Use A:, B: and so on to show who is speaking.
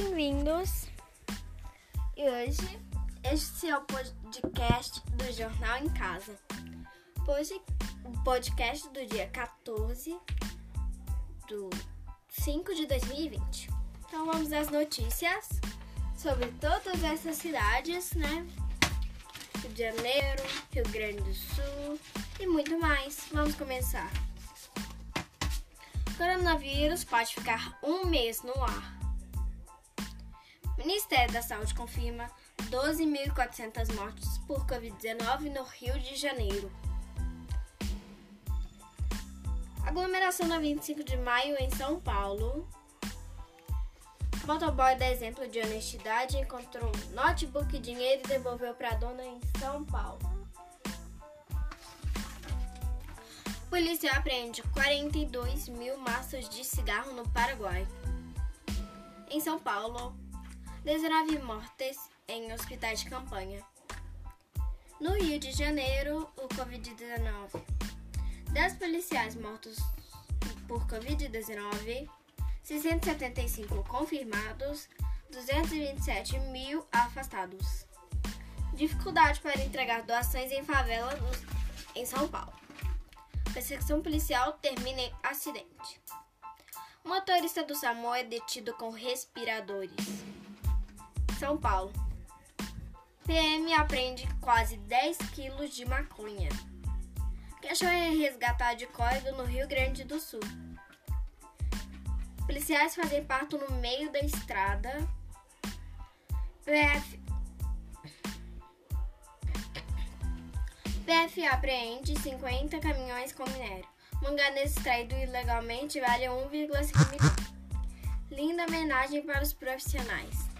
A: bem-vindos. E hoje, este é o podcast do Jornal em Casa. Hoje, o podcast do dia 14 do 5 de 2020. Então vamos às notícias sobre todas essas cidades, né? Rio de Janeiro, Rio Grande do Sul e muito mais. Vamos começar. Coronavírus pode ficar um mês no ar. Ministério da Saúde confirma 12.400 mortes por Covid-19 no Rio de Janeiro. Aglomeração na 25 de maio em São Paulo. Motoboy dá exemplo de honestidade encontrou notebook, dinheiro e devolveu para a dona em São Paulo. Polícia apreende 42 mil maços de cigarro no Paraguai. Em São Paulo, 19 mortes em hospitais de campanha. No Rio de Janeiro, o Covid-19. 10 policiais mortos por Covid-19, 675 confirmados, 227 mil afastados. Dificuldade para entregar doações em favela em São Paulo. Perseguição policial termina em acidente. Motorista do SAMU é detido com respiradores. São Paulo. PM aprende quase 10 quilos de maconha. Cachorro é resgatado de córrego no Rio Grande do Sul. Policiais fazem parto no meio da estrada. PF PF apreende 50 caminhões com minério. Manganês extraído ilegalmente vale 1,5 milhão. Linda homenagem para os profissionais.